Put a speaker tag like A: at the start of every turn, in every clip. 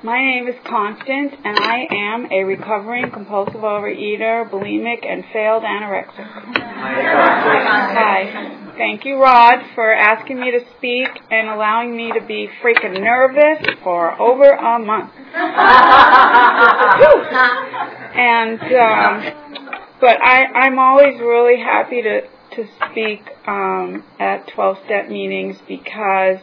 A: My name is Constance, and I am a recovering compulsive overeater, bulimic, and failed anorexic. Hi. Thank you, Rod, for asking me to speak and allowing me to be freaking nervous for over a month. and um, but I, I'm always really happy to to speak um, at 12-step meetings because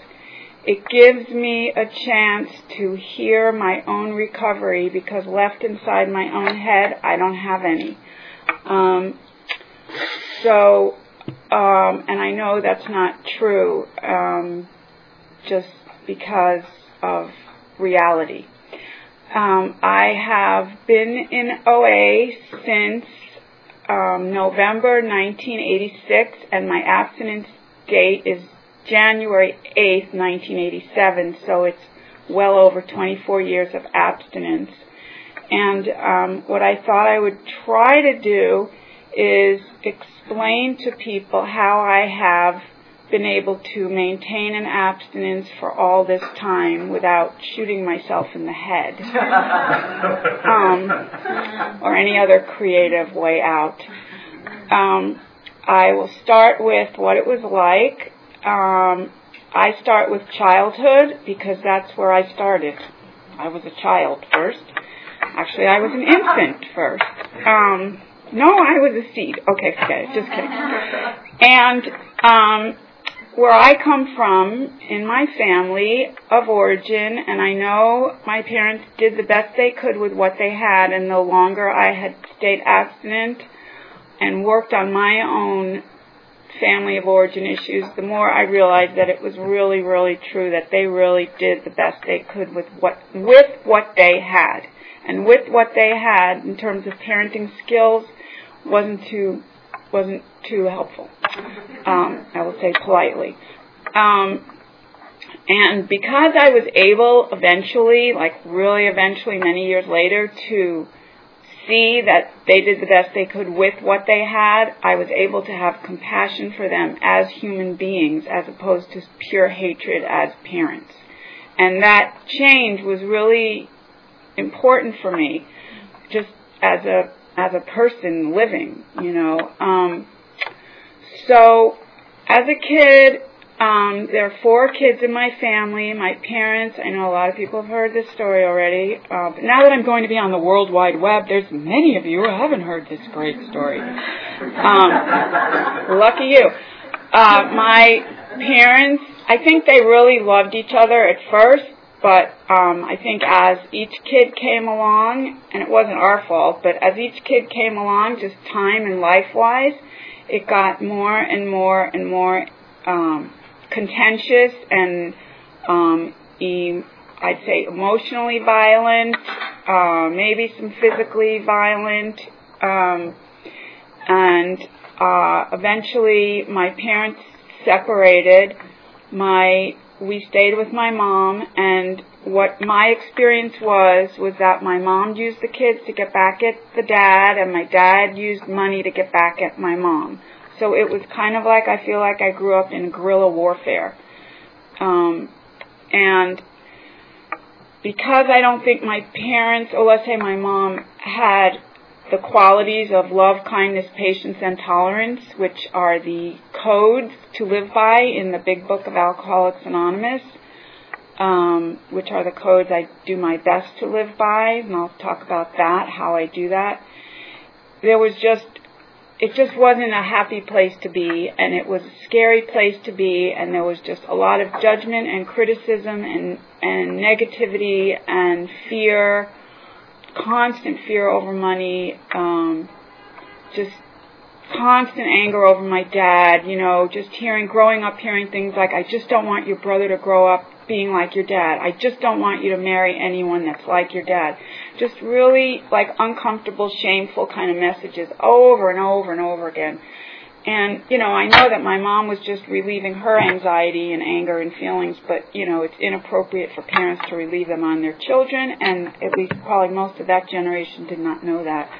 A: it gives me a chance to hear my own recovery because left inside my own head, I don't have any. Um, so, um, and I know that's not true, um, just because of reality. Um, I have been in OA since um, November 1986, and my abstinence date is January 8th, 1987, so it's well over 24 years of abstinence. And um, what I thought I would try to do is explain to people how I have been able to maintain an abstinence for all this time without shooting myself in the head um, or any other creative way out. Um, I will start with what it was like um, I start with childhood because that's where I started. I was a child first. Actually, I was an infant first. Um, no, I was a seed. Okay, okay. Just kidding. And um, where I come from in my family of origin, and I know my parents did the best they could with what they had, and the longer I had stayed abstinent and worked on my own family of origin issues, the more I realized that it was really, really true that they really did the best they could with what with what they had, and with what they had in terms of parenting skills wasn't too wasn't too helpful. Um, I will say politely. Um, and because I was able eventually, like really eventually, many years later, to see that they did the best they could with what they had, I was able to have compassion for them as human beings as opposed to pure hatred as parents. And that change was really important for me, just as a as a person living, you know. Um, so, as a kid, um, there are four kids in my family. My parents, I know a lot of people have heard this story already. Uh, but now that I'm going to be on the World Wide Web, there's many of you who haven't heard this great story. Um, lucky you. Uh, my parents, I think they really loved each other at first, but um, I think as each kid came along, and it wasn't our fault, but as each kid came along, just time and life-wise, it got more and more and more um, contentious and um, e- I'd say emotionally violent, uh, maybe some physically violent, um, and uh, eventually my parents separated. My we stayed with my mom, and what my experience was was that my mom used the kids to get back at the dad, and my dad used money to get back at my mom. So it was kind of like I feel like I grew up in guerrilla warfare. Um, and because I don't think my parents, or let's say my mom, had the qualities of love, kindness, patience, and tolerance, which are the codes to live by in the Big Book of Alcoholics Anonymous, um, which are the codes I do my best to live by, and I'll talk about that, how I do that. There was just it just wasn't a happy place to be and it was a scary place to be and there was just a lot of judgment and criticism and and negativity and fear constant fear over money um just constant anger over my dad you know just hearing growing up hearing things like i just don't want your brother to grow up being like your dad. I just don't want you to marry anyone that's like your dad just really like uncomfortable, shameful kind of messages over and over and over again. And, you know, I know that my mom was just relieving her anxiety and anger and feelings, but, you know, it's inappropriate for parents to relieve them on their children, and at least probably most of that generation did not know that.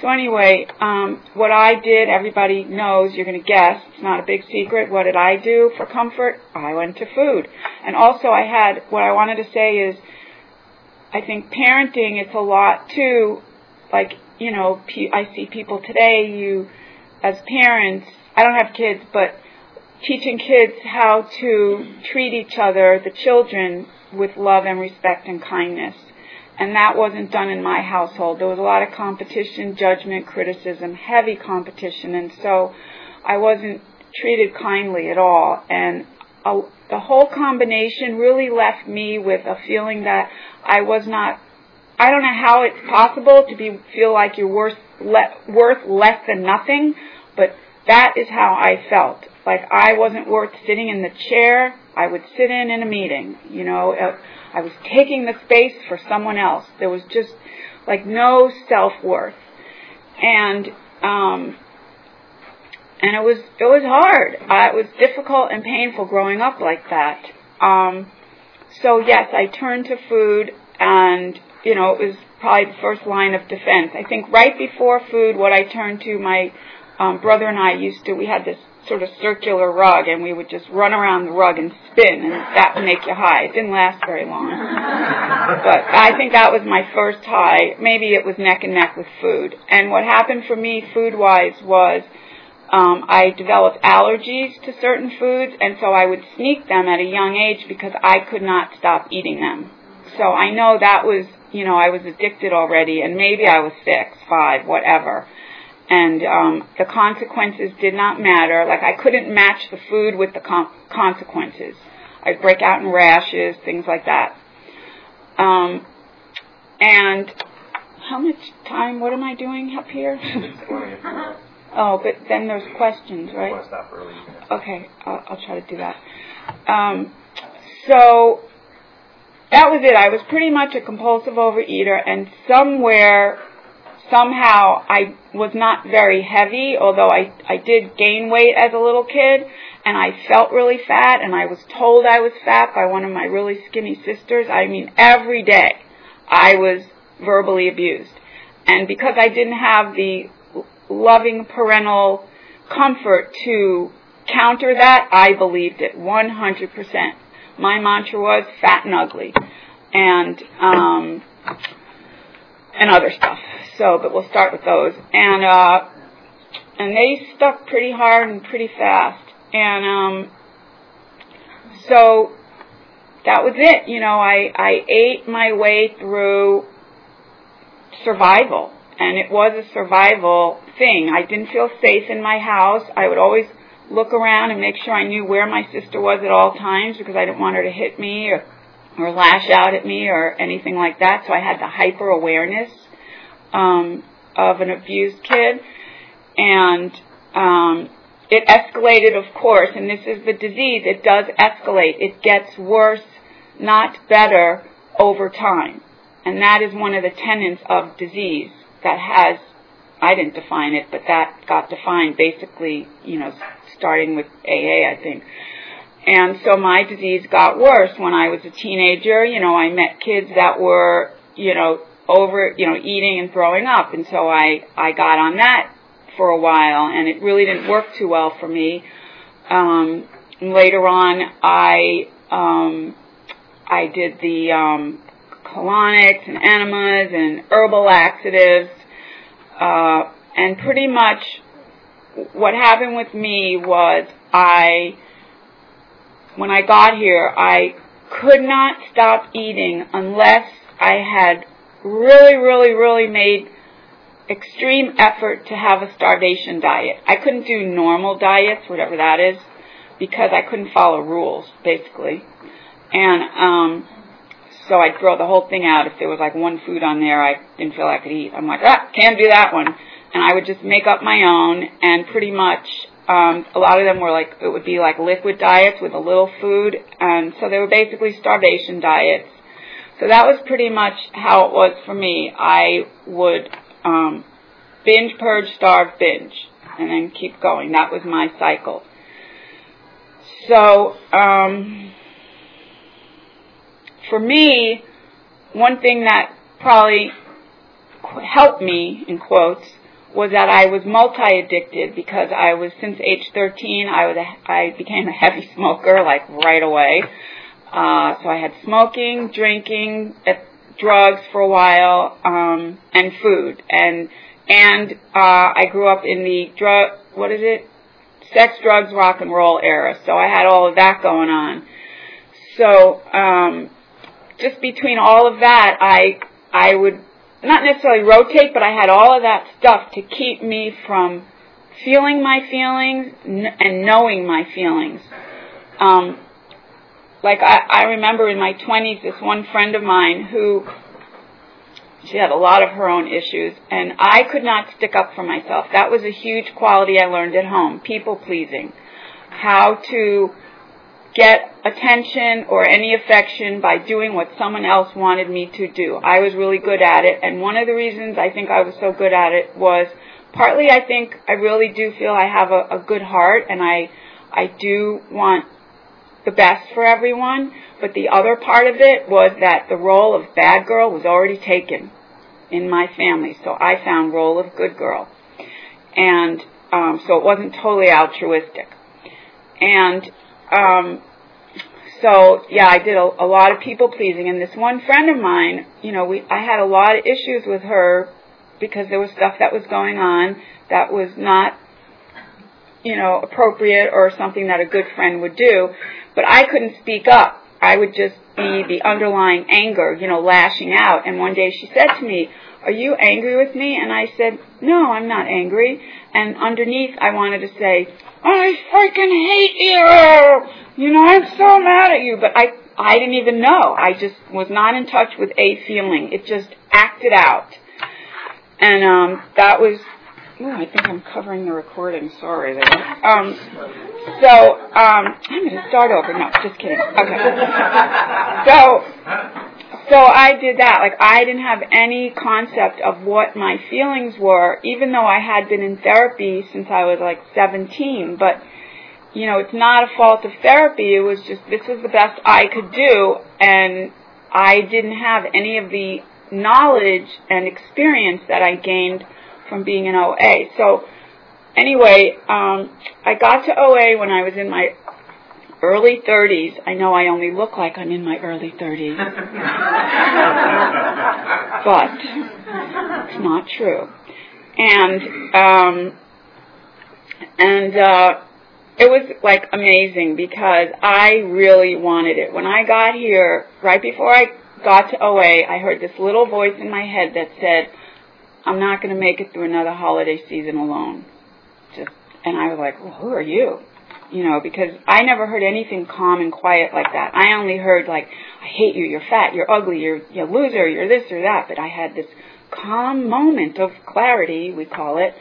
A: So anyway, um, what I did, everybody knows, you're going to guess, it's not a big secret. What did I do for comfort? I went to food. And also I had, what I wanted to say is, I think parenting, it's a lot too, like, you know, I see people today, you, as parents, I don't have kids, but teaching kids how to treat each other, the children, with love and respect and kindness. And that wasn't done in my household. There was a lot of competition, judgment, criticism, heavy competition, and so I wasn't treated kindly at all. And a, the whole combination really left me with a feeling that I was not. I don't know how it's possible to be feel like you're worth le- worth less than nothing, but that is how I felt. Like I wasn't worth sitting in the chair I would sit in in a meeting. You know, uh, I was taking the space for someone else. There was just like no self worth, and um, and it was it was hard. Uh, it was difficult and painful growing up like that. Um, so yes, I turned to food, and you know, it was probably the first line of defense. I think right before food, what I turned to my um, brother and I used to, we had this sort of circular rug and we would just run around the rug and spin and that would make you high. It didn't last very long. but I think that was my first high. Maybe it was neck and neck with food. And what happened for me food wise was um, I developed allergies to certain foods and so I would sneak them at a young age because I could not stop eating them. So I know that was, you know, I was addicted already and maybe I was six, five, whatever and um, the consequences did not matter. Like I couldn't match the food with the com- consequences. I'd break out in rashes, things like that. Um, and how much time? What am I doing up here? oh, but then there's questions, right? Okay, I'll, I'll, try to do that. Um, so that was it. I was pretty much a compulsive overeater, and somewhere somehow I was not very heavy, although I, I did gain weight as a little kid, and I felt really fat, and I was told I was fat by one of my really skinny sisters. I mean, every day I was verbally abused. And because I didn't have the loving parental comfort to counter that, I believed it 100%. My mantra was fat and ugly. And, um, and other stuff. So, but we'll start with those. And uh, and they stuck pretty hard and pretty fast. And um, so that was it. You know, I I ate my way through survival, and it was a survival thing. I didn't feel safe in my house. I would always look around and make sure I knew where my sister was at all times because I didn't want her to hit me or or lash out at me or anything like that. So I had the hyper awareness um, of an abused kid, and um, it escalated, of course. And this is the disease; it does escalate. It gets worse, not better, over time, and that is one of the tenets of disease that has. I didn't define it, but that got defined basically, you know, starting with AA, I think. And so my disease got worse when I was a teenager. You know, I met kids that were, you know, over, you know, eating and throwing up. And so I, I got on that for a while and it really didn't work too well for me. Um, later on, I, um, I did the, um, colonics and enemas and herbal laxatives, uh, and pretty much what happened with me was I, when I got here, I could not stop eating unless I had really, really, really made extreme effort to have a starvation diet. I couldn't do normal diets, whatever that is, because I couldn't follow rules, basically. And um, so I'd throw the whole thing out if there was like one food on there I didn't feel I could eat. I'm like, ah, can't do that one. And I would just make up my own, and pretty much um, a lot of them were like it would be like liquid diets with a little food, and so they were basically starvation diets So that was pretty much how it was for me. I would um, binge, purge, starve, binge, and then keep going. That was my cycle. So, um, for me, one thing that probably helped me, in quotes, was that I was multi-addicted because I was, since age 13, I was a, I became a heavy smoker, like right away. Uh, so I had smoking, drinking, uh, drugs for a while, um, and food. And, and, uh, I grew up in the drug, what is it? Sex, drugs, rock and roll era. So I had all of that going on. So, um, just between all of that, I, I would not necessarily rotate, but I had all of that stuff to keep me from feeling my feelings and knowing my feelings. Um, like I, I remember in my 20s, this one friend of mine who she had a lot of her own issues, and I could not stick up for myself. That was a huge quality I learned at home: people pleasing, how to get attention or any affection by doing what someone else wanted me to do. I was really good at it, and one of the reasons I think I was so good at it was partly I think I really do feel I have a, a good heart, and I I do want the best for everyone. But the other part of it was that the role of bad girl was already taken in my family, so I found role of good girl, and um, so it wasn't totally altruistic, and um, so yeah, I did a, a lot of people pleasing. And this one friend of mine, you know, we I had a lot of issues with her because there was stuff that was going on that was not, you know, appropriate or something that a good friend would do. But I couldn't speak up. I would just be the underlying anger, you know, lashing out. And one day she said to me, are you angry with me? And I said, no, I'm not angry. And underneath I wanted to say, I freaking hate you! You know, I'm so mad at you. But I, I didn't even know. I just was not in touch with a feeling. It just acted out. And, um, that was, oh, I think I'm covering the recording. Sorry there. Um, so, um, I'm going to start over. No, just kidding. Okay. So, so I did that. Like I didn't have any concept of what my feelings were, even though I had been in therapy since I was like 17. But you know, it's not a fault of therapy. It was just this was the best I could do, and I didn't have any of the knowledge and experience that I gained from being in OA. So anyway, um, I got to OA when I was in my early 30s. I know I only look like I'm in my early 30s. but it's not true. And, um, and, uh, it was like amazing because I really wanted it. When I got here, right before I got to OA, I heard this little voice in my head that said, I'm not going to make it through another holiday season alone. Just, and I was like, well, who are you? you know, because I never heard anything calm and quiet like that. I only heard like, I hate you, you're fat, you're ugly, you're, you're a loser, you're this or that. But I had this calm moment of clarity, we call it.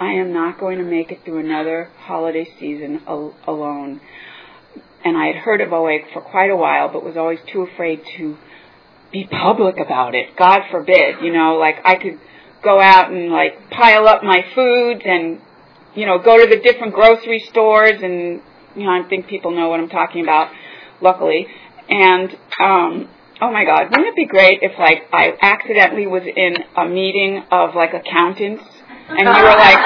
A: I am not going to make it through another holiday season al- alone. And I had heard of OA for quite a while, but was always too afraid to be public about it. God forbid, you know, like I could go out and like pile up my foods and you know, go to the different grocery stores and, you know, I think people know what I'm talking about, luckily. And, um, oh my God, wouldn't it be great if like I accidentally was in a meeting of like accountants and you were like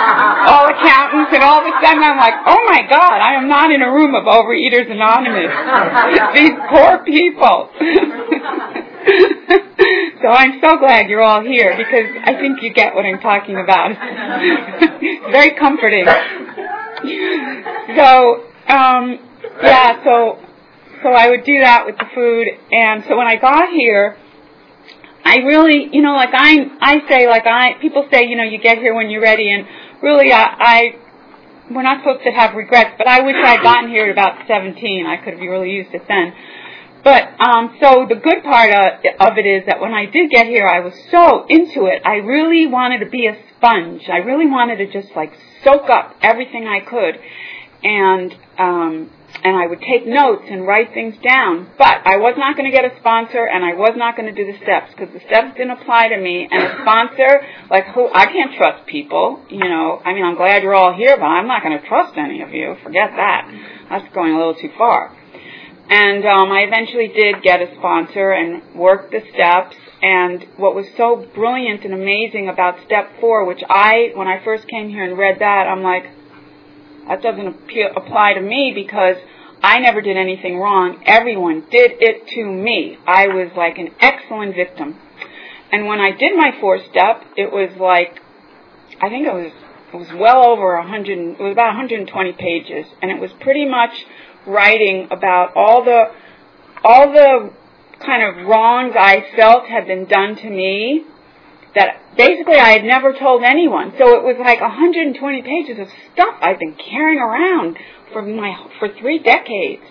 A: all accountants and all of a sudden I'm like, oh my God, I am not in a room of Overeaters Anonymous. These poor people. so I'm so glad you're all here because I think you get what I'm talking about. very comforting. So, um, yeah, so, so I would do that with the food and so when I got here, I really, you know, like I, I say, like I, people say, you know, you get here when you're ready, and really, I, I, we're not supposed to have regrets, but I wish I'd gotten here at about 17. I could have really used it then. But um, so the good part of, of it is that when I did get here, I was so into it. I really wanted to be a sponge. I really wanted to just like soak up everything I could. And um, and I would take notes and write things down. But I was not going to get a sponsor, and I was not going to do the steps because the steps didn't apply to me. And a sponsor, like who, I can't trust people. You know, I mean, I'm glad you're all here, but I'm not going to trust any of you. Forget that. That's going a little too far. And um, I eventually did get a sponsor and worked the steps. And what was so brilliant and amazing about step four, which I, when I first came here and read that, I'm like, that doesn't appeal, apply to me because I never did anything wrong. Everyone did it to me. I was like an excellent victim. And when I did my fourth step, it was like, I think it was, it was well over hundred, it was about 120 pages, and it was pretty much writing about all the, all the kind of wrongs I felt had been done to me that basically I had never told anyone. So it was like 120 pages of stuff I've been carrying around for my for three decades,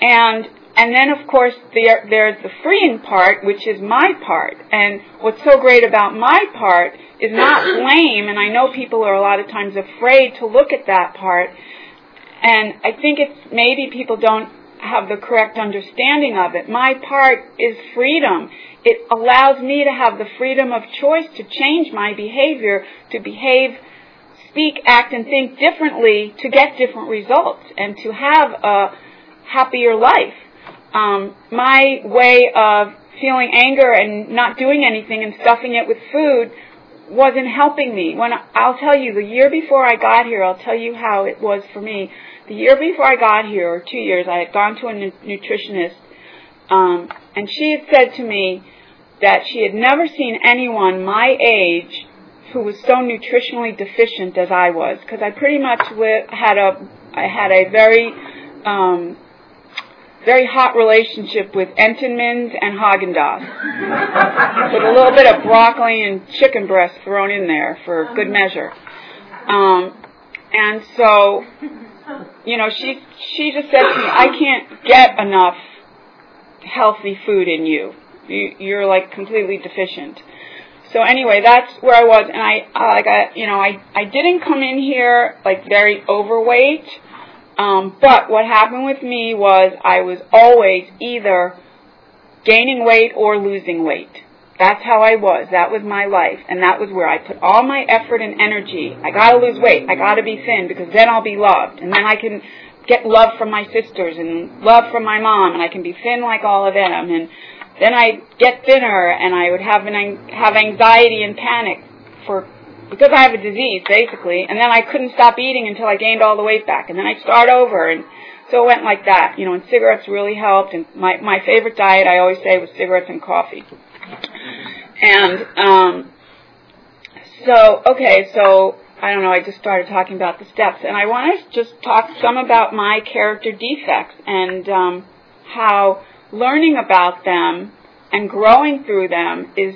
A: and and then of course there there's the freeing part, which is my part. And what's so great about my part is not blame. And I know people are a lot of times afraid to look at that part. And I think it's maybe people don't have the correct understanding of it. My part is freedom. It allows me to have the freedom of choice to change my behavior, to behave, speak, act, and think differently to get different results and to have a happier life. Um, my way of feeling anger and not doing anything and stuffing it with food wasn't helping me. When I'll tell you, the year before I got here, I'll tell you how it was for me. The year before I got here, or two years, I had gone to a nutritionist, um, and she had said to me that she had never seen anyone my age who was so nutritionally deficient as I was, because I pretty much had a I had a very um, very hot relationship with Entenmann's and Haagen Dazs, with a little bit of broccoli and chicken breast thrown in there for good measure. Um, and so you know, she she just said to me, "I can't get enough healthy food in you. you you're like completely deficient." So anyway, that's where I was, and I like I you know I I didn't come in here like very overweight, um, but what happened with me was I was always either gaining weight or losing weight. That's how I was. That was my life. And that was where I put all my effort and energy. I gotta lose weight. I gotta be thin because then I'll be loved. And then I can get love from my sisters and love from my mom and I can be thin like all of them. And then I'd get thinner and I would have an, have anxiety and panic for, because I have a disease basically. And then I couldn't stop eating until I gained all the weight back. And then I'd start over and so it went like that, you know, and cigarettes really helped. And my, my favorite diet, I always say, was cigarettes and coffee. And um, so, okay, so I don't know, I just started talking about the steps, and I want to just talk some about my character defects and um, how learning about them and growing through them is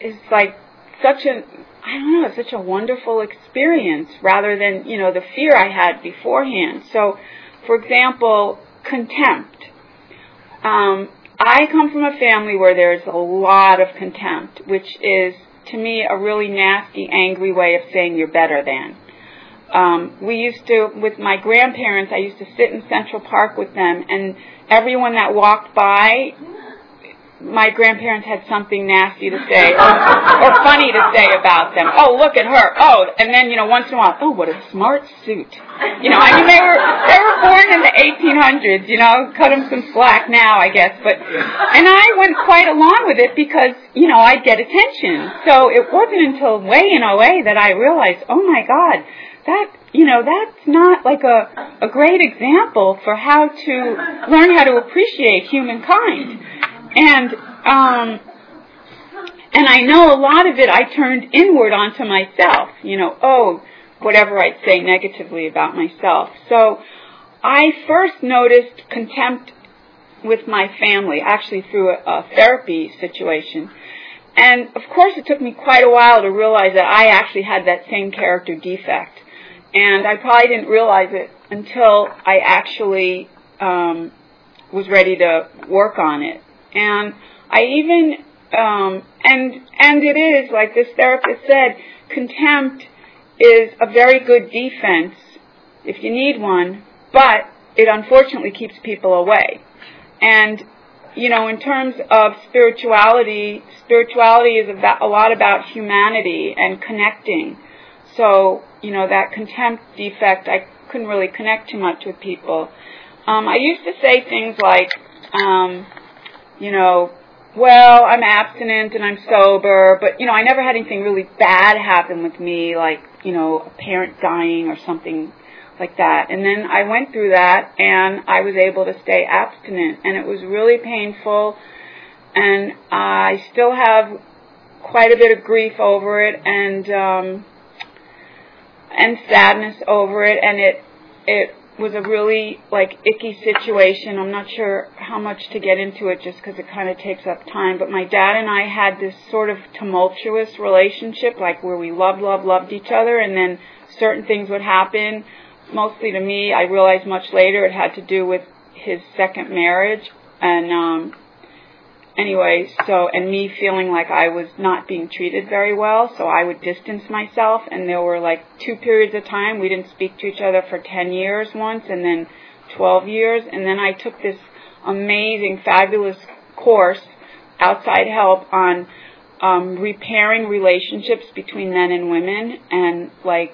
A: is like such a I don't know, such a wonderful experience rather than, you know, the fear I had beforehand. So, for example, contempt. Um, I come from a family where there's a lot of contempt, which is to me a really nasty, angry way of saying you're better than. Um, we used to, with my grandparents, I used to sit in Central Park with them, and everyone that walked by my grandparents had something nasty to say or, or funny to say about them. Oh, look at her. Oh, and then you know once in a while, oh, what a smart suit. You know, I mean they were they were born in the 1800s. You know, cut them some slack now, I guess. But and I went quite along with it because you know I'd get attention. So it wasn't until way in OA that I realized, oh my God, that you know that's not like a a great example for how to learn how to appreciate humankind and um, and I know a lot of it I turned inward onto myself. You know, oh, whatever I'd say negatively about myself. So I first noticed contempt with my family, actually through a, a therapy situation. And of course, it took me quite a while to realize that I actually had that same character defect. And I probably didn't realize it until I actually um, was ready to work on it. And I even, um, and, and it is, like this therapist said, contempt is a very good defense if you need one, but it unfortunately keeps people away. And you know, in terms of spirituality, spirituality is a lot about humanity and connecting. So, you know, that contempt defect, I couldn't really connect too much with people. Um, I used to say things like, um, you know, well, I'm abstinent and I'm sober, but you know, I never had anything really bad happen with me, like you know, a parent dying or something like that. And then I went through that and I was able to stay abstinent and it was really painful and I still have quite a bit of grief over it and um and sadness over it and it it was a really like icky situation. I'm not sure how much to get into it just because it kind of takes up time. But my dad and I had this sort of tumultuous relationship, like where we loved, loved, loved each other, and then certain things would happen. Mostly to me, I realized much later it had to do with his second marriage, and um, anyway, so, and me feeling like I was not being treated very well, so I would distance myself, and there were like two periods of time, we didn't speak to each other for 10 years once, and then 12 years, and then I took this amazing, fabulous course, outside help on um, repairing relationships between men and women, and like,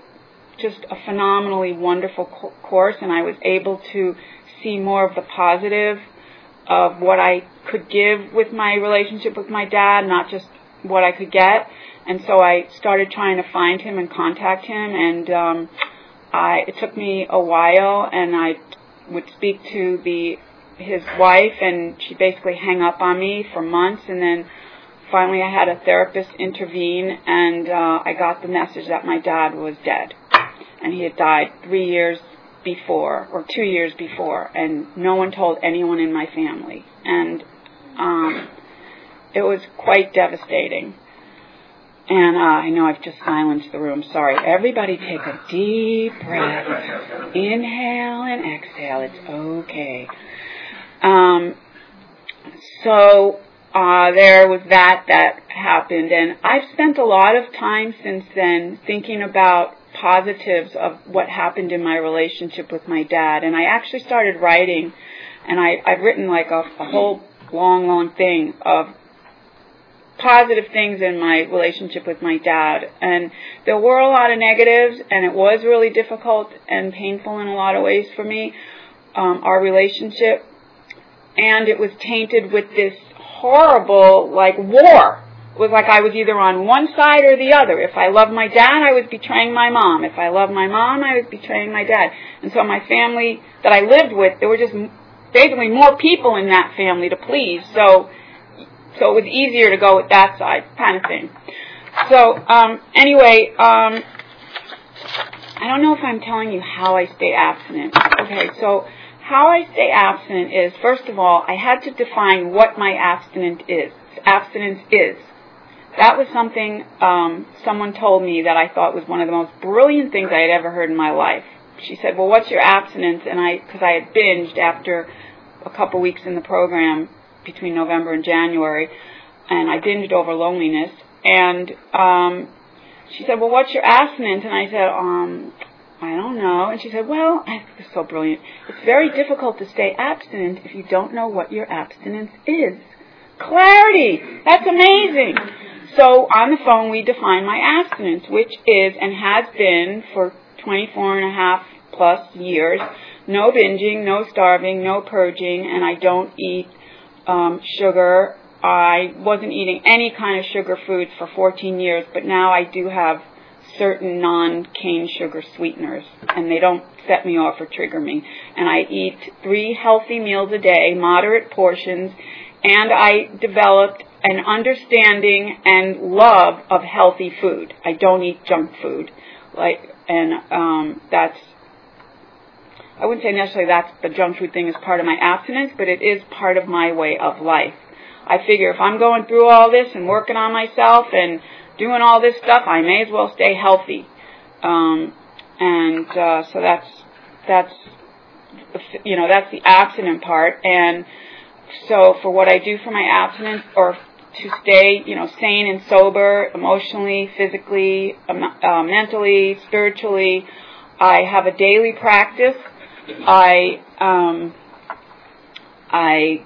A: just a phenomenally wonderful co- course, and I was able to see more of the positive of what I could give with my relationship with my dad, not just what I could get. And so I started trying to find him and contact him, and um, I it took me a while, and I would speak to the his wife, and she basically hang up on me for months, and then finally I had a therapist intervene, and uh, I got the message that my dad was dead, and he had died three years before or two years before, and no one told anyone in my family, and um, it was quite devastating. And uh, I know I've just silenced the room. Sorry. Everybody take a deep breath. Inhale and exhale. It's okay. Um, so uh, there was that that happened, and I've spent a lot of time since then thinking about positives of what happened in my relationship with my dad. And I actually started writing, and I, I've written like a, a whole long, long thing of positive things in my relationship with my dad. And there were a lot of negatives, and it was really difficult and painful in a lot of ways for me, um, our relationship. And it was tainted with this horrible, like, war. Was like I was either on one side or the other. If I loved my dad, I was betraying my mom. If I loved my mom, I was betraying my dad. And so my family that I lived with, there were just basically more people in that family to please. So, so it was easier to go with that side, kind of thing. So, um, anyway, um, I don't know if I'm telling you how I stay abstinent. Okay, so how I stay abstinent is, first of all, I had to define what my abstinence is. Abstinence is. That was something um, someone told me that I thought was one of the most brilliant things I had ever heard in my life. She said, "Well, what's your abstinence?" And I, because I had binged after a couple weeks in the program between November and January, and I binged over loneliness. And um, she said, "Well, what's your abstinence?" And I said, "Um, I don't know." And she said, "Well, I it's so brilliant. It's very difficult to stay abstinent if you don't know what your abstinence is." Clarity. That's amazing. So on the phone, we define my abstinence, which is and has been for 24 and a half plus years, no binging, no starving, no purging, and I don't eat um, sugar. I wasn't eating any kind of sugar foods for 14 years, but now I do have certain non-cane sugar sweeteners, and they don't set me off or trigger me. And I eat three healthy meals a day, moderate portions, and I developed an understanding and love of healthy food. I don't eat junk food, like, and um, that's. I wouldn't say necessarily that's the junk food thing is part of my abstinence, but it is part of my way of life. I figure if I'm going through all this and working on myself and doing all this stuff, I may as well stay healthy. Um, and uh, so that's that's you know that's the abstinent part. And so for what I do for my abstinence or to stay, you know, sane and sober, emotionally, physically, um, uh, mentally, spiritually. I have a daily practice I um, I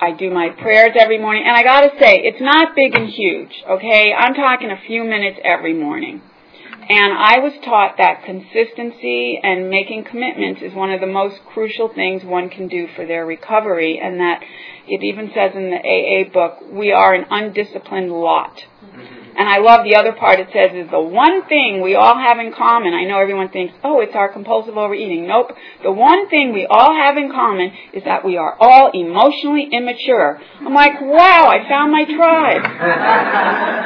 A: I do my prayers every morning, and I gotta say, it's not big and huge, okay? I'm talking a few minutes every morning. And I was taught that consistency and making commitments is one of the most crucial things one can do for their recovery, and that it even says in the AA book, we are an undisciplined lot. Mm-hmm. And I love the other part it says is the one thing we all have in common. I know everyone thinks, oh, it's our compulsive overeating. Nope. The one thing we all have in common is that we are all emotionally immature. I'm like, wow, I found my tribe.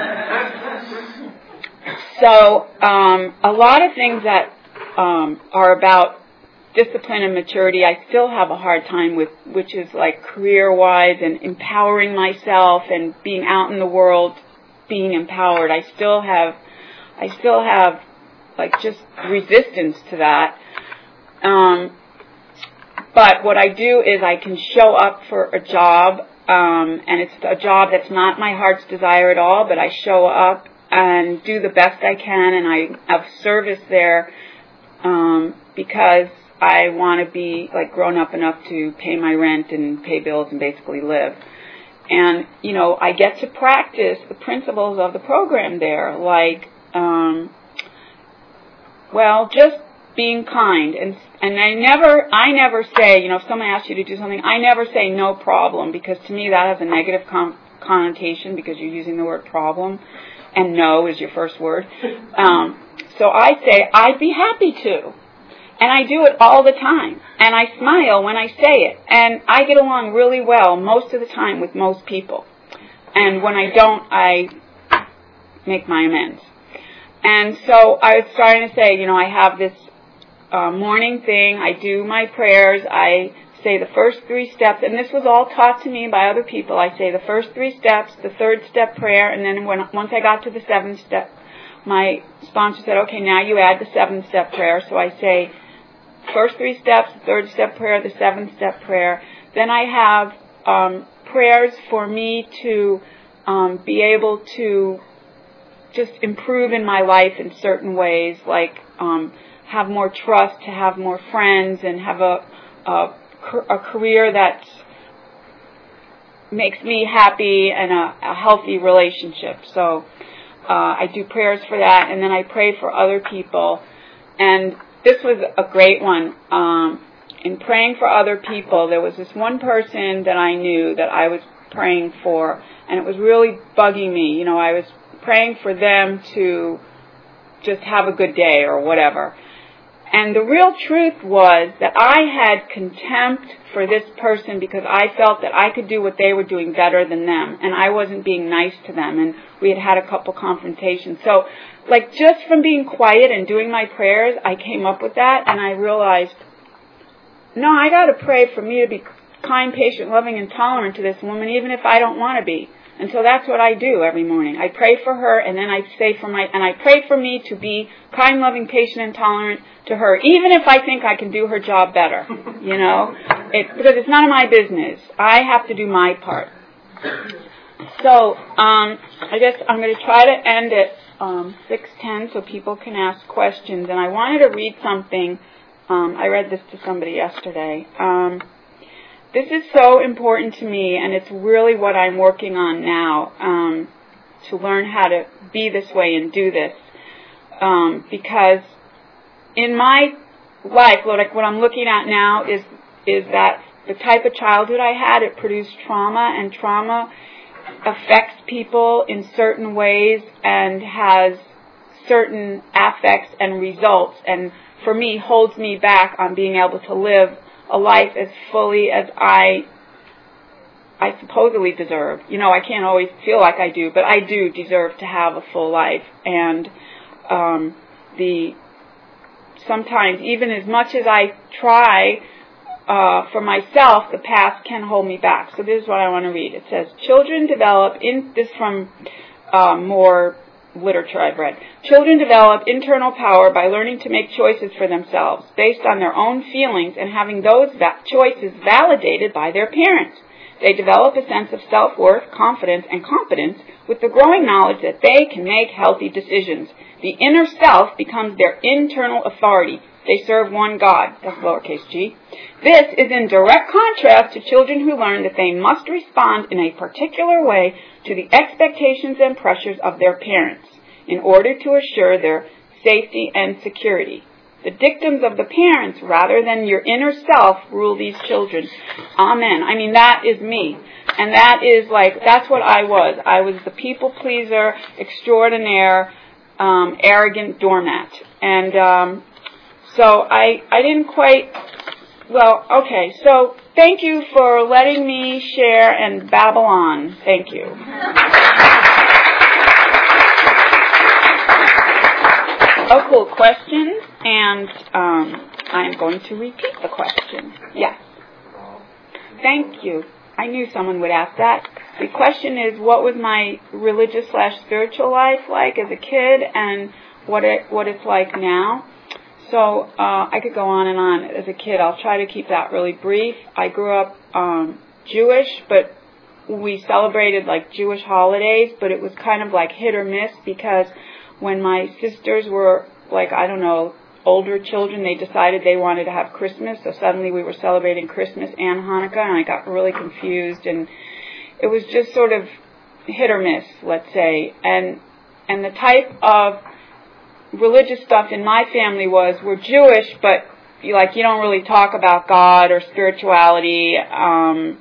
A: so, um, a lot of things that um, are about discipline and maturity I still have a hard time with, which is like career wise and empowering myself and being out in the world being empowered. I still have, I still have like just resistance to that. Um, but what I do is I can show up for a job, um, and it's a job that's not my heart's desire at all, but I show up and do the best I can, and I have service there um, because I want to be like grown up enough to pay my rent and pay bills and basically live. And, you know, I get to practice the principles of the program there, like, um, well, just being kind. And, and I never, I never say, you know, if someone asks you to do something, I never say no problem because to me that has a negative con- connotation because you're using the word problem and no is your first word. Um, so I say, I'd be happy to. And I do it all the time. And I smile when I say it. And I get along really well most of the time with most people. And when I don't, I make my amends. And so I was starting to say, you know, I have this uh, morning thing. I do my prayers. I say the first three steps, and this was all taught to me by other people. I say the first three steps, the third step prayer, and then when once I got to the seventh step, my sponsor said, "Okay, now you add the seventh step prayer." So I say first three steps, the third step prayer, the seventh step prayer. Then I have um, prayers for me to um, be able to just improve in my life in certain ways, like um, have more trust, to have more friends, and have a a, a career that makes me happy and a, a healthy relationship. So uh, I do prayers for that, and then I pray for other people. And this was a great one. Um, in praying for other people, there was this one person that I knew that I was praying for, and it was really bugging me. You know, I was praying for them to just have a good day or whatever. And the real truth was that I had contempt for this person because I felt that I could do what they were doing better than them, and I wasn't being nice to them, and we had had a couple confrontations. So like just from being quiet and doing my prayers, I came up with that and I realized, no, I gotta pray for me to be kind, patient, loving, and tolerant to this woman, even if I don't want to be. And so that's what I do every morning. I pray for her, and then I say for my, and I pray for me to be kind, loving, patient, and tolerant to her, even if I think I can do her job better. You know, it, because it's none of my business. I have to do my part. So um, I guess I'm going to try to end at, um, 610 so people can ask questions. And I wanted to read something. Um, I read this to somebody yesterday. Um, this is so important to me, and it's really what I'm working on now um, to learn how to be this way and do this. Um, because in my life, like what I'm looking at now is is that the type of childhood I had, it produced trauma, and trauma affects people in certain ways and has certain affects and results and for me holds me back on being able to live a life as fully as I I supposedly deserve. You know, I can't always feel like I do, but I do deserve to have a full life. And um, the sometimes even as much as I try uh, for myself, the past can hold me back. So this is what I want to read. It says, children develop in this from uh, more literature I've read. Children develop internal power by learning to make choices for themselves based on their own feelings and having those va- choices validated by their parents. They develop a sense of self-worth, confidence, and competence with the growing knowledge that they can make healthy decisions. The inner self becomes their internal authority. They serve one God, that's lowercase g. This is in direct contrast to children who learn that they must respond in a particular way to the expectations and pressures of their parents in order to assure their safety and security. The dictums of the parents rather than your inner self rule these children. Amen. I mean, that is me. And that is like, that's what I was. I was the people pleaser, extraordinaire, um, arrogant doormat. And, um, so I, I didn't quite, well, okay, so thank you for letting me share and babble on. Thank you. Cool. Questions? And um, I'm going to repeat the question. Yes. Thank you. I knew someone would ask that. The question is, what was my religious slash spiritual life like as a kid, and what it what it's like now? So uh, I could go on and on. As a kid, I'll try to keep that really brief. I grew up um, Jewish, but we celebrated like Jewish holidays, but it was kind of like hit or miss because when my sisters were like, I don't know, older children, they decided they wanted to have Christmas, so suddenly we were celebrating Christmas and Hanukkah, and I got really confused, and it was just sort of hit or miss, let's say. And and the type of religious stuff in my family was we're Jewish, but you, like you don't really talk about God or spirituality. Um,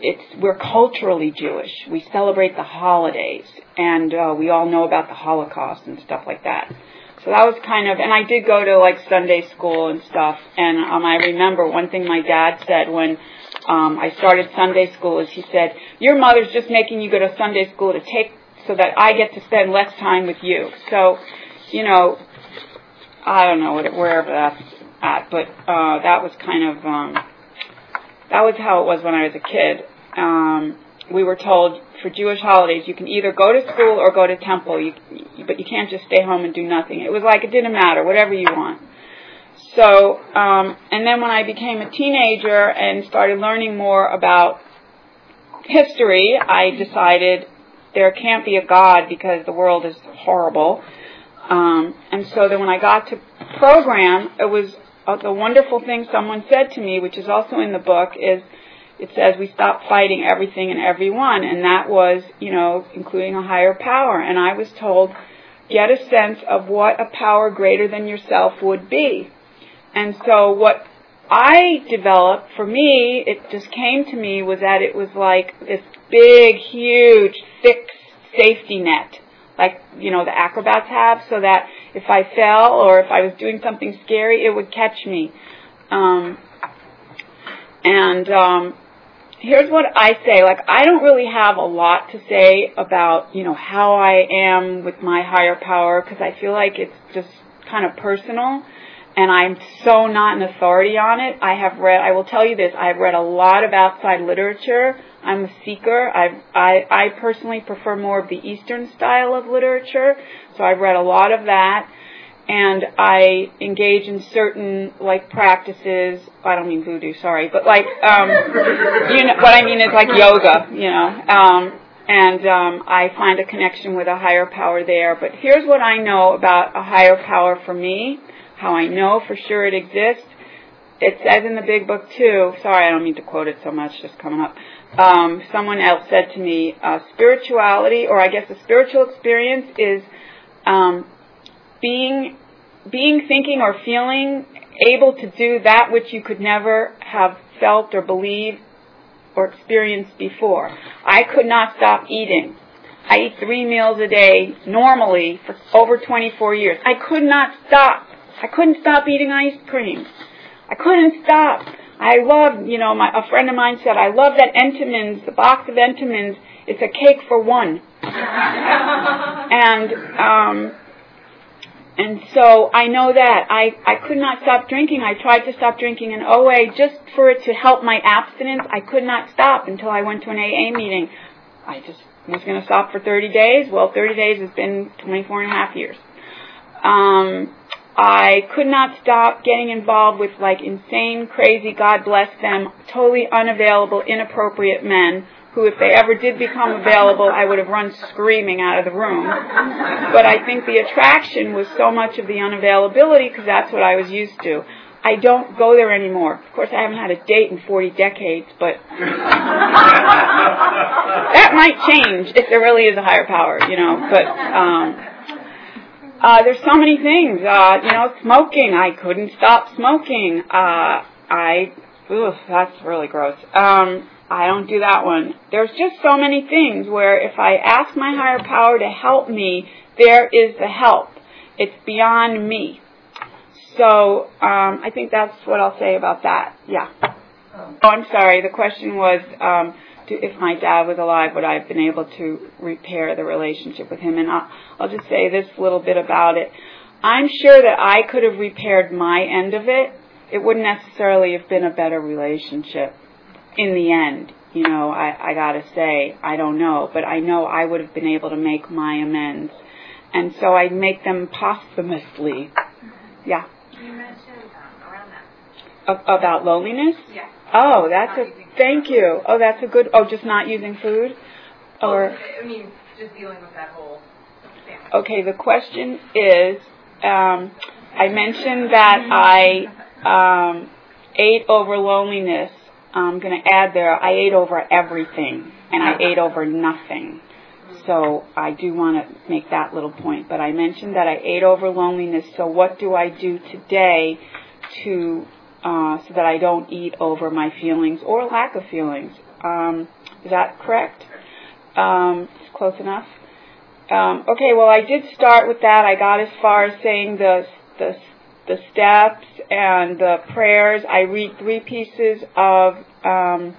A: it's we're culturally Jewish. We celebrate the holidays, and uh, we all know about the Holocaust and stuff like that. So that was kind of, and I did go to like Sunday school and stuff. And um, I remember one thing my dad said when um, I started Sunday school is he said, "Your mother's just making you go to Sunday school to take so that I get to spend less time with you." So, you know, I don't know what wherever that's at, but uh, that was kind of um, that was how it was when I was a kid. Um, we were told for Jewish holidays you can either go to school or go to temple, you, but you can't just stay home and do nothing. It was like it didn't matter, whatever you want. So, um, and then when I became a teenager and started learning more about history, I decided there can't be a God because the world is horrible. Um, and so then when I got to program, it was uh, the wonderful thing someone said to me, which is also in the book, is it says we stop fighting everything and everyone, and that was, you know, including a higher power. And I was told, get a sense of what a power greater than yourself would be. And so what I developed, for me, it just came to me was that it was like this big, huge, thick safety net, like, you know, the acrobats have, so that if I fell or if I was doing something scary, it would catch me. Um, and um, here's what I say. Like, I don't really have a lot to say about, you know, how I am with my higher power because I feel like it's just kind of personal and I'm so not an authority on it. I have read, I will tell you this, I've read a lot of outside literature. I'm a seeker. I've, I, I personally prefer more of the Eastern style of literature, so I've read a lot of that and I engage in certain like practices. I don't mean voodoo, sorry, but like um, you know what I mean is like yoga, you know. Um, and um, I find a connection with a higher power there. But here's what I know about a higher power for me. How I know for sure it exists. It says in the big book too. Sorry, I don't mean to quote it so much. Just coming up. Um, someone else said to me, uh, spirituality, or I guess a spiritual experience is um, being being thinking or feeling able to do that which you could never have felt or believed or experienced before. I could not stop eating. I eat three meals a day normally for over 24 years. I could not stop. I couldn't stop eating ice cream. I couldn't stop. I love, you know, my, a friend of mine said, I love that Entenmann's, the box of Entenmann's, it's a cake for one. and, um, and so I know that. I, I could not stop drinking. I tried to stop drinking in OA just for it to help my abstinence. I could not stop until I went to an AA meeting. I just was going to stop for 30 days. Well, 30 days has been 24 and a half years. Um, I could not stop getting involved with like insane, crazy, God bless them, totally unavailable, inappropriate men who, if they ever did become available, I would have run screaming out of the room. But I think the attraction was so much of the unavailability because that's what I was used to. I don't go there anymore. Of course, I haven't had a date in 40 decades, but that might change if there really is a higher power, you know. But um, uh, there's so many things. Uh, you know, smoking. I couldn't stop smoking. Uh, I, ugh, that's really gross. Um, I don't do that one. There's just so many things where if I ask my higher power to help me, there is the help. It's beyond me. So um, I think that's what I'll say about that. Yeah. Oh, I'm sorry. The question was um, to, if my dad was alive, would I have been able to repair the relationship with him? And I'll, I'll just say this little bit about it. I'm sure that I could have repaired my end of it. It wouldn't necessarily have been a better relationship in the end. You know, I, I gotta say, I don't know, but I know I would have been able to make my amends. And so I make them posthumously. Yeah.
B: You mentioned um, around that.
A: about loneliness?
B: Yeah.
A: Oh, that's a thank you. Oh, that's a good. Oh, just not using food, or.
B: I mean, just dealing with that whole. Family.
A: Okay, the question is, um, I mentioned that I um, ate over loneliness. I'm going to add there, I ate over everything, and I ate over nothing. So I do want to make that little point. But I mentioned that I ate over loneliness. So what do I do today to uh, so that I don't eat over my feelings or lack of feelings? Um, is that correct? Um, close enough. Um, okay. Well, I did start with that. I got as far as saying the the the steps and the prayers. I read three pieces of um,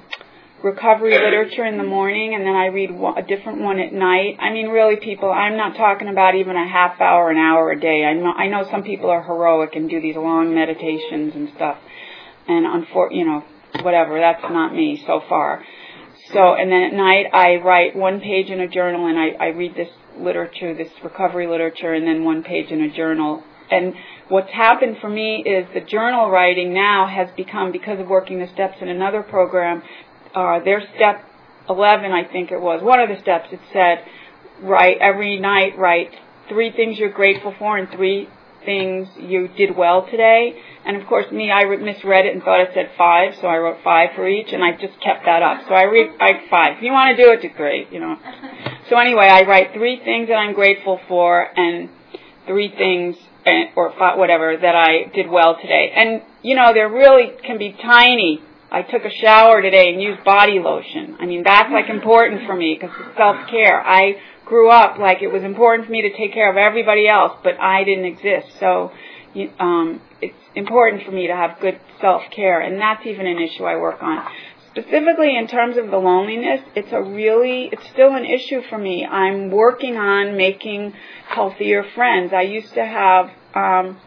A: recovery literature in the morning and then I read a different one at night. I mean, really, people, I'm not talking about even a half hour, an hour a day. I know, I know some people are heroic and do these long meditations and stuff. And unfor- you know, whatever, that's not me so far. So, and then at night I write one page in a journal and I, I read this literature, this recovery literature, and then one page in a journal. And what's happened for me is the journal writing now has become, because of working the steps in another program, uh, their step 11, I think it was, one of the steps, it said, write every night, write three things you're grateful for and three things you did well today. And of course, me, I misread it and thought it said five, so I wrote five for each, and I just kept that up. So I read I five. If you want to do it, do great, you know. So anyway, I write three things that I'm grateful for and three things eh, or five, whatever that I did well today. And you know, they really can be tiny I took a shower today and used body lotion. I mean, that's like important for me because it's self-care. I grew up like it was important for me to take care of everybody else, but I didn't exist. So, um, it's important for me to have good self-care, and that's even an issue I work on. Specifically in terms of the loneliness, it's a really, it's still an issue for me. I'm working on making healthier friends. I used to have, um,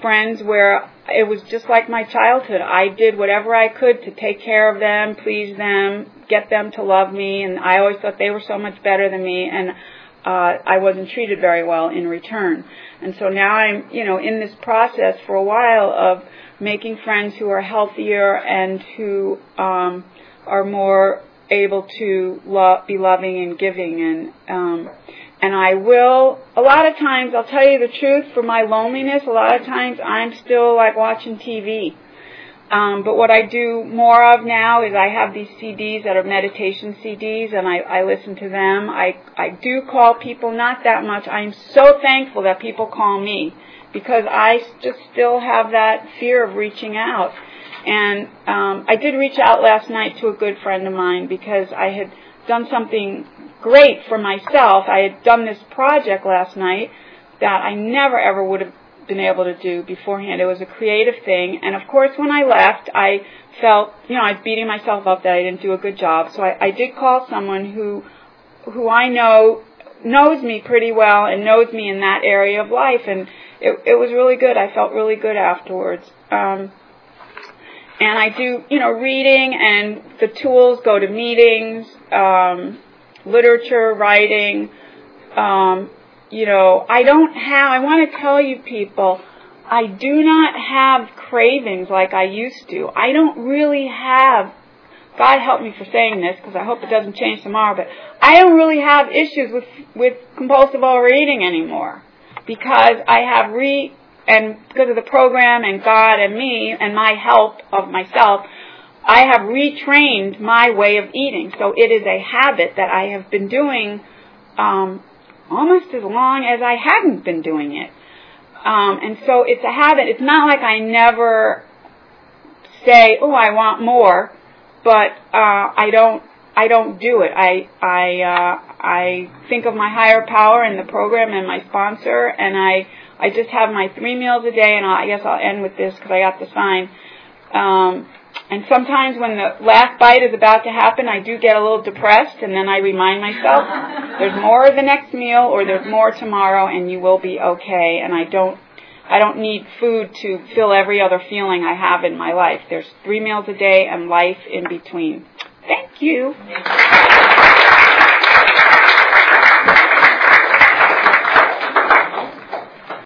A: friends where it was just like my childhood. I did whatever I could to take care of them, please them, get them to love me, and I always thought they were so much better than me, and uh, I wasn't treated very well in return. And so now I'm, you know, in this process for a while of making friends who are healthier and who um, are more able to lo- be loving and giving and um, and I will, a lot of times, I'll tell you the truth, for my loneliness, a lot of times I'm still like watching TV. Um, but what I do more of now is I have these CDs that are meditation CDs and I, I listen to them. I, I do call people, not that much. I'm so thankful that people call me because I just still have that fear of reaching out. And um, I did reach out last night to a good friend of mine because I had done something great for myself. I had done this project last night that I never ever would have been able to do beforehand. It was a creative thing, and of course, when I left, I felt, you know, I was beating myself up that I didn't do a good job. So I, I did call someone who, who I know knows me pretty well and knows me in that area of life, and it, it was really good. I felt really good afterwards. Um, and I do, you know, reading and the tools go to meetings. Um, literature, writing. Um, you know, I don't have, I want to tell you people, I do not have cravings like I used to. I don't really have God help me for saying this because I hope it doesn't change tomorrow, but I don't really have issues with with compulsive overeating anymore because I have re and because of the program and God and me and my help of myself, I have retrained my way of eating. So it is a habit that I have been doing um, almost as long as I hadn't been doing it. Um, and so it's a habit. It's not like I never say, "Oh, I want more," but uh, I don't. I don't do it. I I uh, I think of my higher power and the program and my sponsor, and I I just have my three meals a day. And I'll, I guess I'll end with this because I got the sign. Um, and sometimes when the last bite is about to happen, I do get a little depressed, and then I remind myself, there's more of the next meal, or there's more tomorrow, and you will be okay. And I don't, I don't need food to fill every other feeling I have in my life. There's three meals a day and life in between. Thank you.